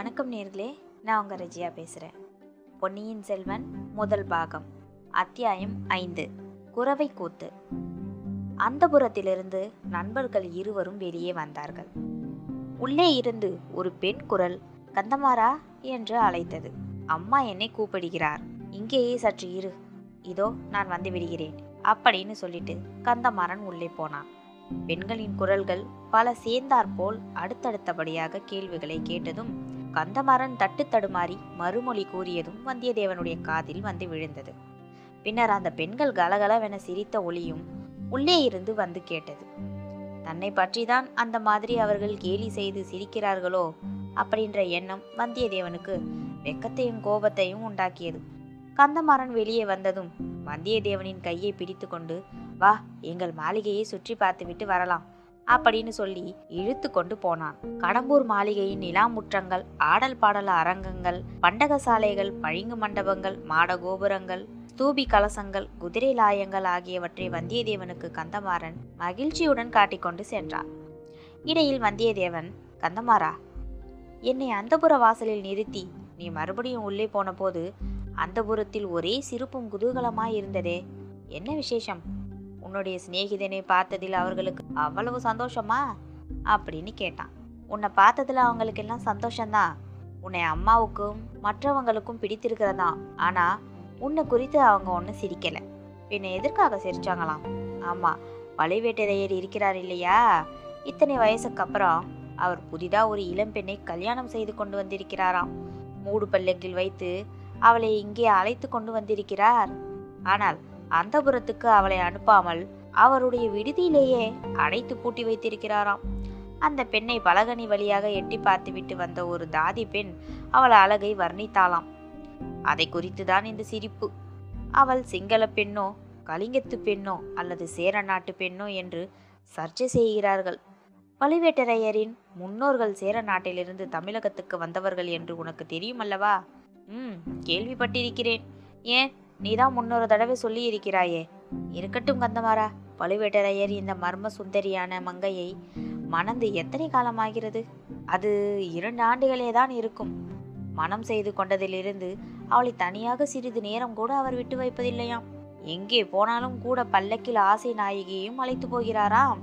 வணக்கம் நேர்களே நான் உங்கள் ரஜியா பேசுகிறேன் பொன்னியின் செல்வன் முதல் பாகம் அத்தியாயம் ஐந்து குறவை கூத்து. அந்தபுரத்திலிருந்து நண்பர்கள் இருவரும் வெளியே வந்தார்கள். உள்ளே இருந்து ஒரு பெண் குரல் கந்தமாரா என்று அழைத்தது. அம்மா என்னை கூப்பிடுகிறார். இங்கேயே சற்று இரு. இதோ நான் வந்து விடுகிறேன் அப்படின்னு சொல்லிட்டு கந்தமாறன் உள்ளே போனான். பெண்களின் குரல்கள் பல சேர்ந்தாற்போல் அடுத்தடுத்தபடியாக கேள்விகளை கேட்டதும் கந்தமாறன் தட்டு தடுமாறி மறுமொழி கூறியதும் வந்தியத்தேவனுடைய காதில் வந்து விழுந்தது. பின்னர் அந்த பெண்கள் கலகலவென சிரித்த ஒளியும் உள்ளே இருந்து வந்து கேட்டது. தன்னை பற்றிதான் அந்த மாதிரி அவர்கள் கேலி செய்து சிரிக்கிறார்களோ? அப்படின்ற எண்ணம் வந்தியத்தேவனுக்கு வெக்கத்தையும் கோபத்தையும் உண்டாக்கியது. கந்தமாறன் வெளியே வந்ததும் வந்தியத்தேவனின் கையை பிடித்துக்கொண்டு வா எங்கள் மாளிகையை சுற்றி பார்த்துவிட்டு வரலாம். அப்படின்னு சொல்லி இழுத்து கொண்டு போனான். கடம்பூர் மாளிகையின் நிலாமுற்றங்கள் ஆடல் பாடல் அரங்கங்கள் பண்டக சாலைகள் பழிங்கு மண்டபங்கள் மாட கோபுரங்கள் ஸ்தூபி கலசங்கள் குதிரை லாயங்கள் ஆகியவற்றை வந்தியத்தேவனுக்கு கந்தமாறன் மகிழ்ச்சியுடன் காட்டிக்கொண்டு சென்றான். இடையில் வந்தியத்தேவன் கந்தமாறா என்னை அந்தபுர வாசலில் நிறுத்தி நீ மறுபடியும் உள்ளே போன போது அந்தபுரத்தில் ஒரே சிரிப்பும் குதூகலமாய் இருந்ததே. என்ன விசேஷம்? உன்னுடைய சிநேகிதனை பார்த்ததில் அவர்களுக்கு அவ்வளவு சந்தோஷமா? அப்படின்னு கேட்டான். உன்னை பார்த்ததில் அவங்களுக்கு எல்லாம் சந்தோஷம்தான். உன்னை அம்மாவுக்கும் மற்றவங்களுக்கும் பிடித்திருக்கிறதா ஆனால் உன்னை குறித்து அவங்க ஒன்றும் சிரிக்கலை. பின்ன எதற்காக சிரிச்சாங்களாம்? ஆமாம் பழுவேட்டரையர் இருக்கிறார் இல்லையா? இத்தனை வயசுக்கு அப்புறம் அவர் புதிதாக ஒரு இளம்பெண்ணை கல்யாணம் செய்து கொண்டு வந்திருக்கிறாராம். மூடு பல்லக்கில் வைத்து அவளை இங்கே அழைத்து கொண்டு வந்திருக்கிறார். ஆனால் அந்தபுரத்துக்கு அவளை அனுப்பாமல் அவருடைய விடுதியிலேயே அடைத்து பூட்டி வைத்திருக்கிறாராம். அந்த பெண்ணை பலகனி வழியாக எட்டி பார்த்துவிட்டு வந்த ஒரு தாதி பெண் அவள் அழகை வர்ணித்தாளாம். அதை குறித்துதான் இந்த சிரிப்பு. அவள் சிங்கள பெண்ணோ கலிங்கத்து பெண்ணோ அல்லது சேர நாட்டு பெண்ணோ என்று சர்ச்சை செய்கிறார்கள். பழுவேட்டரையரின் முன்னோர்கள் சேர நாட்டிலிருந்து தமிழகத்துக்கு வந்தவர்கள் என்று உனக்கு தெரியுமல்லவா? ம் கேள்விப்பட்டிருக்கிறேன். ஏன்? நீதான் முன்னொரு தடவை சொல்லி இருக்கிறாயே இருக்கட்டும் கந்தமாரா பழுவேட்டரையர் இந்த மர்ம சுந்தரியான மங்கையை மணந்து எத்தனை காலமாகிறது? அது இரண்டு ஆண்டுகளே தான் இருக்கும். மனம் செய்து கொண்டதிலிருந்து அவளை தனியாக சிறிது நேரம் கூட அவர் விட்டு வைப்பதில்லையாம். எங்கே போனாலும் கூட பல்லக்கில் ஆசை நாயகியையும் அழைத்து போகிறாராம்.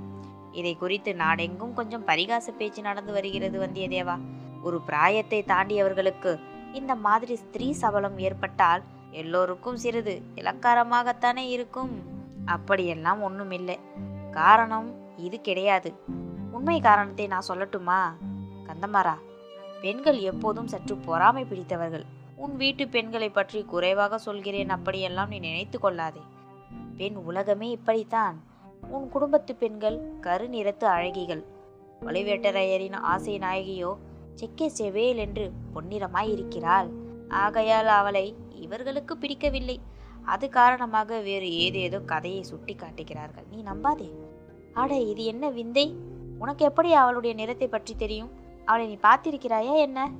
இதை குறித்து நாடெங்கும் கொஞ்சம் பரிகாச பேச்சு நடந்து வருகிறது வந்தியத்தேவா. ஒரு பிராயத்தை தாண்டியவர்களுக்கு இந்த மாதிரி ஸ்திரீ சபலம் ஏற்பட்டால் எல்லோருக்கும் சிறிது இலக்காரமாகத்தானே இருக்கும். அப்படியெல்லாம் ஒன்றும் இல்லை காரணம் இது கிடையாது. உண்மை காரணத்தை நான் சொல்லட்டுமா? கந்தமாரா பெண்கள் எப்போதும் சற்று பொறாமை பிடித்தவர்கள். உன் வீட்டு பெண்களை பற்றி குறைவாக சொல்கிறேன் அப்படியெல்லாம் நீ நினைத்து கொள்ளாதே. பெண் உலகமே இப்படித்தான். உன் குடும்பத்து பெண்கள் கருநிறத்து அழகிகள். பழுவேட்டரையரின் ஆசை நாயகியோ செக்கே செவேல் என்று பொன்னிறமாய் இருக்கிறாள். ஆகையால் அவளை இவர்களுக்கு பிடிக்கவில்லை. அது காரணமாக வேறு ஏதேதோ கதையை சுட்டி காட்டுகிறார்கள் நீ நம்பாதே. அட இது என்ன விந்தை? உனக்கு எப்படி அவளுடைய நிறத்தை பற்றி தெரியும்? அவளை நீ பார்த்திருக்கிறாயா என்ன?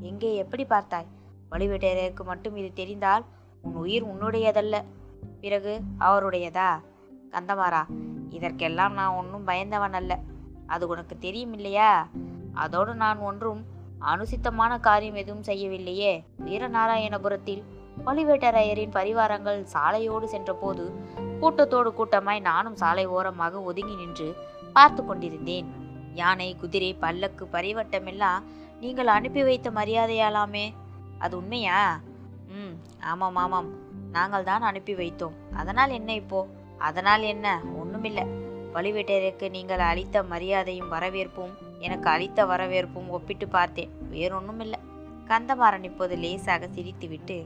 எங்கே எப்படி பார்த்தாய்? பழுவேட்டரையருக்கு மட்டும் இது தெரிந்தால் உன் உயிர் உன்னுடையதல்ல. பிறகு அவருடையதா? கந்தமாரா இதற்கெல்லாம் நான் ஒன்றும் பயந்தவன் அல்ல. அது உனக்கு தெரியும் இல்லையா? அதோடு நான் ஒன்றும் அனுசித்தமான காரியம் எதுவும் செய்யவில்லையே. வீரநாராயணபுரத்தில் பழுவேட்டரையரின் பரிவாரங்கள் சாலையோடு சென்றபோது கூட்டத்தோடு கூட்டமாய் நானும் சாலை ஓரமாக ஒதுங்கி நின்று பார்த்து கொண்டிருந்தேன். யானை குதிரை பல்லக்கு பரிவட்டமெல்லாம் நீங்கள் அனுப்பி வைத்த மரியாதையாலாமே? அது உண்மையா? ம் ஆமாம் ஆமாம். நாங்கள் தான் அனுப்பி வைத்தோம். அதனால் என்ன இப்போ? அதனால் என்ன? ஒன்றுமில்லை பழுவேட்டரையருக்கு நீங்கள் அளித்த மரியாதையும் வரவேற்பும் எனக்கு அளித்த வரவேற்பும் ஒப்பிட்டு பார்த்தேன். வேறொன்றும் இல்லை கந்தமாறன் இப்போது லேசாக சிரித்துவிட்டு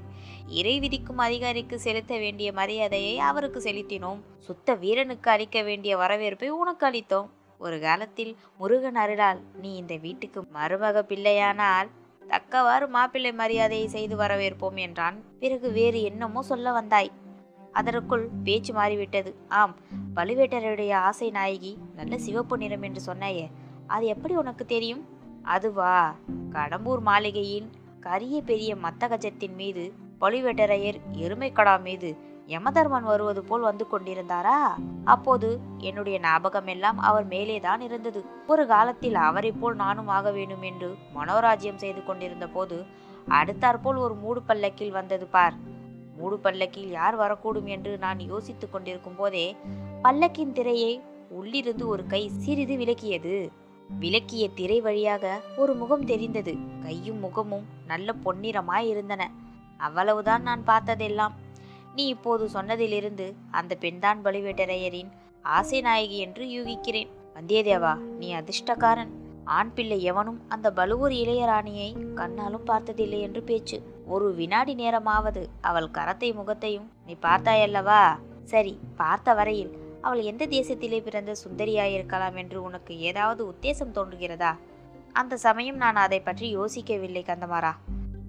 இறை விதிக்கும் அதிகாரிக்கு செலுத்த வேண்டிய மரியாதையை அவருக்கு செலுத்தினோம். சுத்த வீரனுக்கு அளிக்க வேண்டிய வரவேற்பை உனக்கு அளித்தோம். ஒரு காலத்தில் முருகன் அருளால் நீ இந்த வீட்டுக்கு மருமக பிள்ளையானால் தக்கவாறு மாப்பிள்ளை மரியாதையை செய்து வரவேற்போம் என்றான். பிறகு வேறு என்னமோ சொல்ல வந்தாய். அதற்குள் பேச்சு மாறிவிட்டது. ஆம் பழுவேட்டரையுடைய ஆசை நாயகி நல்ல சிவப்பு நிறம் என்று சொன்னாயே அது எப்படி உனக்கு தெரியும்? அதுவா? கடம்பூர் மாளிகையின் கரிய பெரிய மத்தகஜத்தின் மீது பழுவேட்டரையர் எருமைக்கடா மீது யமதர்மன் வருவது போல் வந்து கொண்டிருந்தாரா? அப்போது என்னுடைய ஞாபகம் எல்லாம் அவர் மேலேதான் இருந்தது. ஒரு காலத்தில் அவரை போல் நானும் ஆக வேண்டும் என்று மனோராஜ்யம் செய்து கொண்டிருந்த போது அடுத்தாற்போல் ஒரு மூடு பல்லக்கில் வந்தது பார். மூடு பல்லக்கில் யார் வரக்கூடும் என்று நான் யோசித்துக் கொண்டிருக்கும் போதே பல்லக்கின் திரையை உள்ளிருந்து ஒரு கை சிறிது விலக்கியது விலக்கிய திரை வழியாக ஒரு முகம் தெரிந்தது. கையும் முகமும் நல்ல பொன்னிறமாய் இருந்தன. அவ்வளவுதான் நான் பார்த்ததெல்லாம். நீ இப்போது சொன்னதிலிருந்து அந்த பெண்தான் பழுவேட்டரையரின் ஆசை நாயகி என்று யூகிக்கிறேன். வந்தியத்தேவா நீ அதிர்ஷ்டக்காரன். ஆண் பிள்ளை எவனும் அந்த பலுவூர் இளையராணியை கண்ணாலும் பார்த்ததில்லை என்று பேச்சு. ஒரு வினாடி நேரமாவது அவள் கரத்தை முகத்தையும் நீ பார்த்தாயல்லவா? சரி பார்த்த வரையில். அவள் எந்த தேசத்திலே பிறந்த சுந்தரியாயிருக்கலாம் என்று உனக்கு ஏதாவது உத்தேசம் தோன்றுகிறதா? அந்த சமயம் நான் அதை பற்றி யோசிக்கவில்லை கந்தமாரா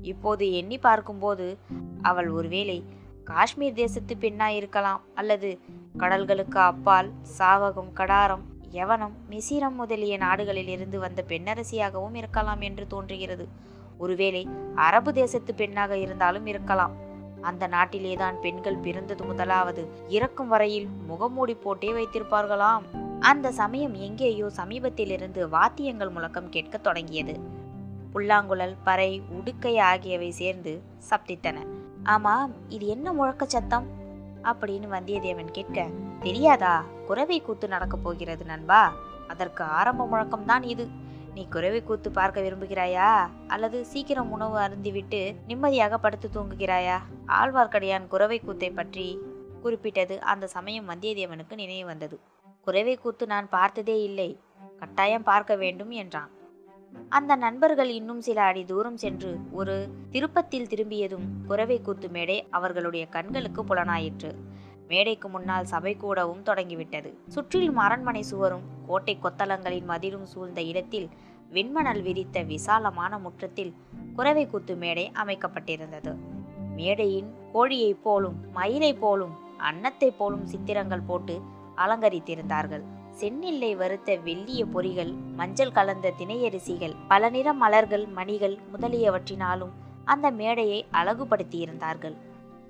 இப்போது எண்ணி பார்க்கும்போது அவள் ஒருவேளை காஷ்மீர் தேசத்து பெண்ணாயிருக்கலாம் அல்லது கடல்களுக்கு அப்பால் சாவகம் கடாரம் யவனம் மிசிரம் முதலிய நாடுகளில் இருந்து வந்த பெண்ணரசியாகவும் இருக்கலாம் என்று தோன்றுகிறது. ஒருவேளை அரபு தேசத்து பெண்ணாக இருந்தாலும் இருக்கலாம். அந்த நாட்டிலேதான் பெண்கள் பிறந்தது முதலாவது. இறக்கும் வரையில் முகமூடி போட்டே வைத்திருப்பார்களாம். அந்த சமயம் எங்கேயோ சமீபத்திலிருந்து வாத்தியங்கள் முழக்கம் கேட்க தொடங்கியது. புல்லாங்குழல் பறை உடுக்கை ஆகியவை சேர்ந்து சப்தித்தன. ஆமாம் இது என்ன முழக்க சத்தம்? அப்படின்னு வந்தியத்தேவன் கேட்க தெரியாதா? குறவை கூத்து நடக்கப் போகிறது நண்பா. அதற்கு ஆரம்ப முழக்கம்தான் இது. நீ குறவை கூத்து பார்க்க விரும்புகிறாயா? அல்லது சீக்கிரம் உணவு அருந்திவிட்டு நிம்மதியாக படுத்து தூங்குகிறாயா? ஆழ்வார்க்கடியான் குறவை கூத்தை பற்றி குறிப்பிட்டது அந்த சமயம் வந்தியத்தேவனுக்கு நினைவு வந்தது. குறைவை கூத்து நான் பார்த்ததே இல்லை. கட்டாயம் பார்க்க வேண்டும் என்றான். அந்த நண்பர்கள் இன்னும் சில அடி தூரம் சென்று ஒரு திருப்பத்தில் திரும்பியதும் குறவை கூத்து மேடை அவர்களுடைய கண்களுக்கு புலனாயிற்று. மேடைக்கு முன்னால் சபை கூடவும் தொடங்கிவிட்டது. சுற்றிலும் அரண்மனை சுவரும் கோட்டை கொத்தளங்களின் மதிலும் சூழ்ந்த இடத்தில் வெண்மணல் விரித்த விசாலமான முற்றத்தில் குறவை கூத்து மேடை அமைக்கப்பட்டிருந்தது. மேடையின் கோழியைப் போலும் மயிலைப் போலும் அன்னத்தைப் போலும் சித்திரங்கள் போட்டு அலங்கரித்திருந்தார்கள். செந்நில்லை வறுத்த வெள்ளிய பொறிகள் மஞ்சள் கலந்த திணையரிசிகள் பல நிற மலர்கள் மணிகள் முதலியவற்றினாலும் அந்த மேடையை அழகுபடுத்தியிருந்தார்கள்.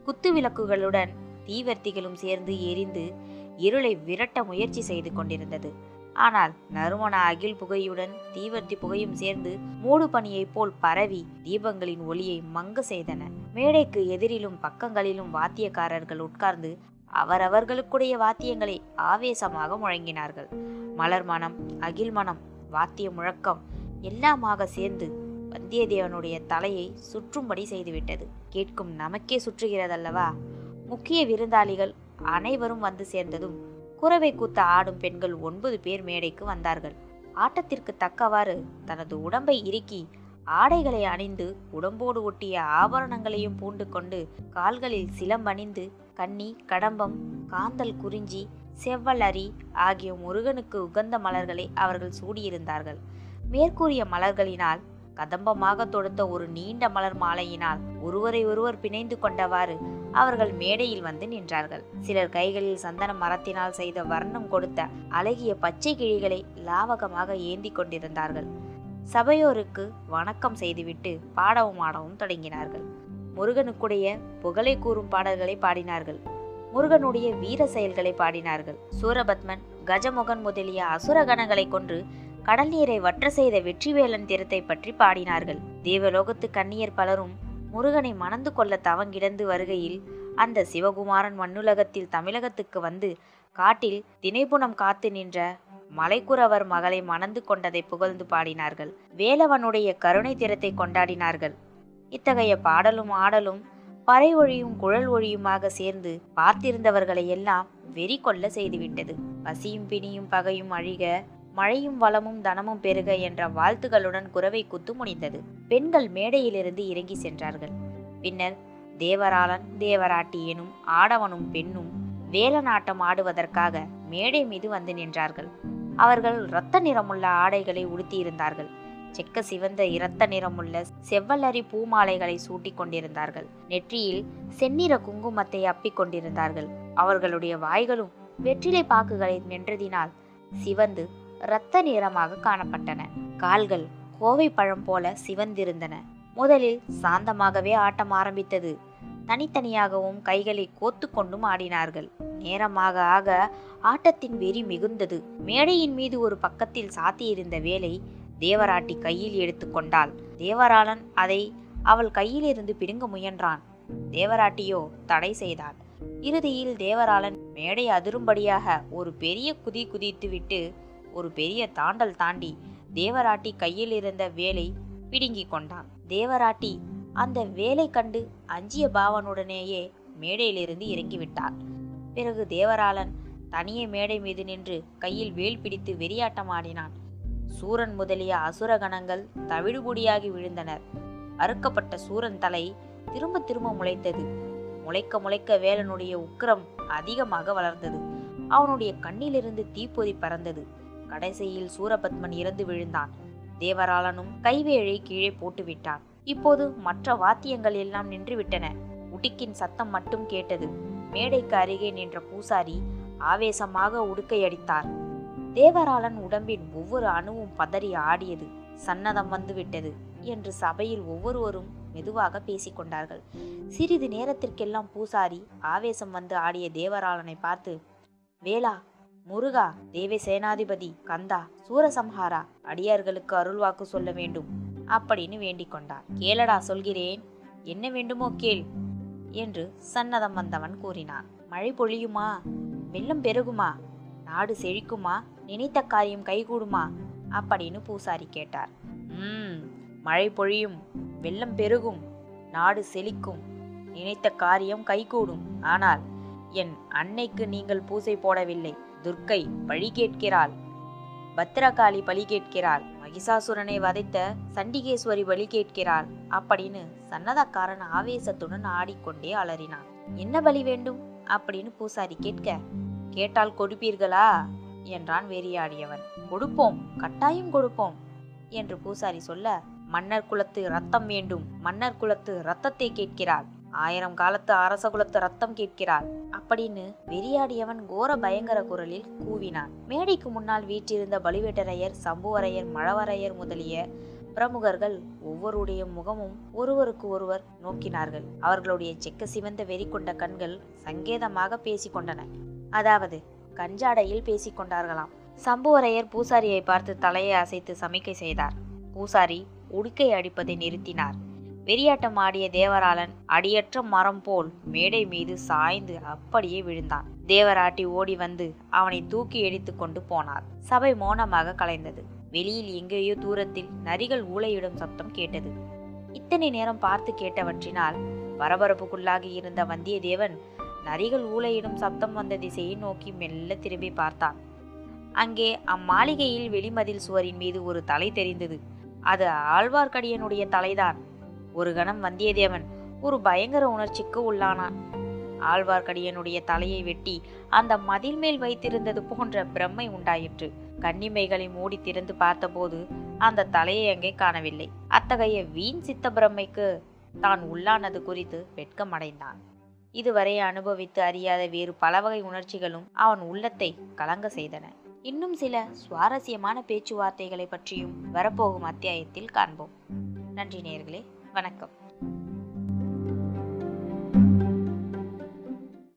குத்து விளக்குகளுடன் தீவர்த்திகளும் சேர்ந்து எரிந்து இருளை விரட்ட முயற்சி செய்து கொண்டிருந்தது. ஆனால் நறுமண அகில் புகையுடன் தீவர்த்தி புகையும் சேர்ந்து மூடு பனியைப் போல் பரவி தீபங்களின் ஒளியை மங்க செய்தன. மேடைக்கு எதிரிலும் பக்கங்களிலும் வாத்தியக்காரர்கள் உட்கார்ந்து அவரவர்களுக்குடைய வாத்தியங்களை ஆவேசமாக முழங்கினார்கள். மலர் மனம் அகில் மனம் வாத்திய முழக்கம் எல்லாமாக சேர்ந்து வந்தியத்தேவனுடைய தலையை சுற்றும்படி செய்துவிட்டது. கேட்கும் நமக்கே சுற்றுகிறதல்லவா? முக்கிய விருந்தாளிகள் அனைவரும் வந்து சேர்ந்ததும் குறவை கூத்த ஆடும் பெண்கள் ஒன்பது பேர் மேடைக்கு வந்தார்கள். ஆட்டத்திற்கு தக்கவாறு தனது உடம்பை இறுக்கி ஆடைகளை அணிந்து உடம்போடு ஒட்டிய ஆபரணங்களையும் பூண்டு கொண்டு கால்களில் சிலம்பணிந்து கன்னி கடம்பம் காந்தல் குறிஞ்சி செவ்வலரி ஆகிய முருகனுக்கு உகந்த மலர்களை அவர்கள் சூடியிருந்தார்கள். மேற்கூறிய மலர்களினால் கதம்பமாக தொடுத்த ஒரு நீண்ட மலர் மாலையினால் ஒருவரை ஒருவர் பிணைந்து கொண்டவாறு அவர்கள் மேடையில் வந்து நின்றார்கள். சிலர் கைகளில் சந்தன மரத்தினால் செய்த வர்ணம் கொடுத்த அழகிய பச்சை கிழிகளை லாவகமாக ஏந்தி கொண்டிருந்தார்கள். சபையோருக்கு வணக்கம் செய்துவிட்டு பாடவும் ஆடவும் தொடங்கினார்கள். முருகனுக்குடைய புகழை கூறும் பாடல்களை பாடினார்கள். முருகனுடைய வீர செயல்களை பாடினார்கள். சூரபத்மன் கஜமுகன் முதலிய அசுரகணங்களை கொன்று கடல் நீரை வற்ற செய்த வெற்றிவேலன் திறத்தை பற்றி பாடினார்கள். தேவலோகத்து கன்னியர் பலரும் முருகனை மணந்து கொள்ள தவங்கிடந்து வருகையில் அந்த சிவகுமாரன் மண்ணுலகத்தில் தமிழகத்துக்கு வந்து காட்டில் தினைப்புணம் காத்து நின்ற மலைக்குறவர் மகளை மணந்து கொண்டதை புகழ்ந்து பாடினார்கள். வேலவனுடைய கருணை திறத்தை கொண்டாடினார்கள். இத்தகைய பாடலும் ஆடலும் பறை ஒழியும் குழல் ஒழியுமாக சேர்ந்து பார்த்திருந்தவர்களை எல்லாம் வெறி கொள்ள செய்துவிட்டது. பசியும் பிணியும் பகையும் அழிக மழையும் வளமும் தனமும் பெருக என்ற வாழ்த்துகளுடன் குறவை குத்து முடிந்தது பெண்கள் மேடையிலிருந்து இறங்கி சென்றார்கள். பின்னர் தேவராளன் தேவராட்டி எனும் ஆடவனும் பெண்ணும் வேலநாட்டம் ஆடுவதற்காக மேடை மீது வந்து நின்றார்கள். அவர்கள் இரத்த நிறமுள்ள ஆடைகளை உடுத்தியிருந்தார்கள். செக்க சிவந்த இரத்த நிறமுள்ள செவ்வல்லரி பூமாலைகளை சூட்டிக் கொண்டிருந்தார்கள். நெற்றியில் செந்நிற குங்குமத்தை அப்பிக் கொண்டிருந்தார்கள். அவர்களுடைய வாய்களும் வெற்றிலை பாக்குகளை மென்றதினால் சிவந்து இரத்த நிறமாக காணப்பட்டன. கால்கள் கோவை பழம் போல சிவந்திருந்தன. முதலில் சாந்தமாகவே ஆட்டம் ஆரம்பித்தது. தனித்தனியாகவும் கைகளை கோத்து கொண்டும் ஆடினார்கள். நேரமாக ஆக ஆட்டத்தின் வெறி மிகுந்தது. மேடையின் மீது ஒரு பக்கத்தில் சாத்தியிருந்த வேலை தேவராட்டி கையில் எடுத்துக்கொண்டாள் தேவராளன் அதை அவள் கையிலிருந்து பிடுங்க முயன்றான். தேவராட்டியோ தடை செய்தாள். இறுதியில் தேவராளன் மேடை அதிரும்படியாக ஒரு பெரிய குதி குதித்துவிட்டு ஒரு பெரிய தாண்டல் தாண்டி தேவராட்டி கையில் இருந்த வேலை பிடுங்கி கொண்டான். தேவராட்டி அந்த வேலை கண்டு அஞ்சிய பாவனுடனேயே மேடையிலிருந்து இறங்கிவிட்டார் பிறகு தேவராளன் தனியே மேடை மீது நின்று கையில் வேல் பிடித்து வெறியாட்டமாடினான் சூரன் முதலிய அசுர கணங்கள் தவிடுபொடியாகி விழுந்தனர். அறுக்கப்பட்ட சூரன் தலை திரும்ப திரும்ப முளைத்தது. முளைக்க முளைக்க வேலனுடைய உக்கிரம் அதிகமாக வளர்ந்தது. அவனுடைய கண்ணிலிருந்து தீப்பொறி பறந்தது. கடைசியில் சூரபத்மன் இறந்து விழுந்தான். தேவராளனும் கைவேழை கீழே போட்டுவிட்டான் இப்போது மற்ற வாத்தியங்கள் எல்லாம் நின்றுவிட்டன. உடுக்கின் சத்தம் மட்டும் கேட்டது. மேடைக்கு அருகே நின்ற பூசாரி ஆவேசமாக உடுக்கை அடித்தார். தேவராளன் உடம்பின் ஒவ்வொரு அணுவும் பதறி ஆடியது. சன்னதம் வந்துவிட்டது என்று சபையில் ஒவ்வொருவரும் மெதுவாக பேசிக்கொண்டார்கள். சிறிது நேரத்திற்கெல்லாம் பூசாரி ஆவேசம் வந்து ஆடிய தேவராளனை பார்த்து வேளா முருகா தேவி சேனாதிபதி கந்தா சூரசம்ஹாரா அடியார்களுக்கு அருள்வாக்கு சொல்ல வேண்டும். அப்படின்னு வேண்டிக் கொண்டார் கேளடா சொல்கிறேன். என்ன வேண்டுமோ கேள் என்று சன்னதம் வந்தவன் கூறினான். மழை பொழியுமா? வெள்ளம் பெருகுமா? நாடு செழிக்குமா? நினைத்த காரியம் கைகூடுமா? அப்படின்னு பூசாரி கேட்டார். ம் மழை பொழியும் வெள்ளம் பெருகும் நாடு செழிக்கும் நினைத்த காரியம் கைகூடும். ஆனால் என் அன்னைக்கு நீங்கள் பூசை போடவில்லை. துர்க்கை பழி கேட்கிறாள். பத்திரகாளி பலி கேட்கிறாள். மகிஷாசுரனை வதைத்த சண்டிகேஸ்வரி பலி கேட்கிறாள். அப்படின்னு சன்னதக்காரன் ஆவேசத்துடன் ஆடிக்கொண்டே அலறினான். என்ன பலி வேண்டும்? அப்படின்னு பூசாரி கேட்க கேட்டால் கொடுப்பீர்களா? என்றான் வெறியாடியவன். கொடுப்போம் கட்டாயம் கொடுப்போம் என்று பூசாரி சொல்ல மன்னர் குலத்து ரத்தம் வேண்டும். மன்னர் குலத்து ரத்தத்தை கேட்கிறாள். ஆயிரம் காலத்து அரச குலத்து ரத்தம் கேட்கிறார் அப்படின்னு வெறியாடியவன் கோர பயங்கர குரலில் கூவினான். மேடைக்கு முன்னால் வீற்றிருந்த பலிவேட்டரையர் சம்புவரையர் மழவரையர் முதலிய பிரமுகர்கள் ஒவ்வொருடைய முகமும் ஒருவருக்கு ஒருவர் நோக்கினார்கள். அவர்களுடைய செக்க சிவந்த வெறி கொண்ட கண்கள் சங்கேதமாக பேசிக்கொண்டன அதாவது கஞ்சாடையில் பேசிக்கொண்டார்களாம் சம்புவரையர் பூசாரியை பார்த்து தலையை அசைத்து சமிக்கை செய்தார். பூசாரி உடுக்கை அடிப்பதை நிறுத்தினார். வெறியாட்டம் ஆடிய தேவராளன் அடியற்ற மரம் போல் மேடை மீது சாய்ந்து அப்படியே விழுந்தான். தேவராட்டி ஓடி வந்து அவனை தூக்கி எடுத்து கொண்டு போனார். சபை மௌனமாக கலைந்தது. வெளியில் எங்கேயோ தூரத்தில் நரிகள் ஊளையிடும் சப்தம் கேட்டது. இத்தனை நேரம் பார்த்து கேட்டவற்றினால் பரபரப்புக்குள்ளாகி இருந்த வந்தியத்தேவன் நரிகள் ஊளையிடும் சப்தம் வந்த திசையை நோக்கி மெல்ல திரும்பி பார்த்தான். அங்கே அம்மாளிகையில் வெளிமதில் சுவரின் மீது ஒரு தலை தெரிந்தது. அது ஆழ்வார்க்கடியனுடைய தலைதான். ஒரு கணம் வந்தியத்தேவன் ஒரு பயங்கர உணர்ச்சிக்கு உள்ளானான். ஆழ்வார்க்கடியனுடைய தலையை வெட்டி அந்த மதில் மேல் வைத்திருந்தது போன்ற பிரம்மை உண்டாயிற்று. கன்னிமைகளை மூடி திறந்து பார்த்தபோது அந்த தலையை அங்கே காணவில்லை. அத்தகைய வீண் சித்த பிரம்மைக்கு தான் உள்ளானது குறித்து வெட்கமடைந்தான் இதுவரை அனுபவித்து அறியாத வேறு பல வகை உணர்ச்சிகளும் அவன் உள்ளத்தை கலங்க செய்தன. இன்னும் சில சுவாரஸ்யமான பேச்சுவார்த்தைகளை பற்றியும் வரப்போகும் அத்தியாயத்தில் காண்போம். நன்றி நேர்களே வணக்கம்.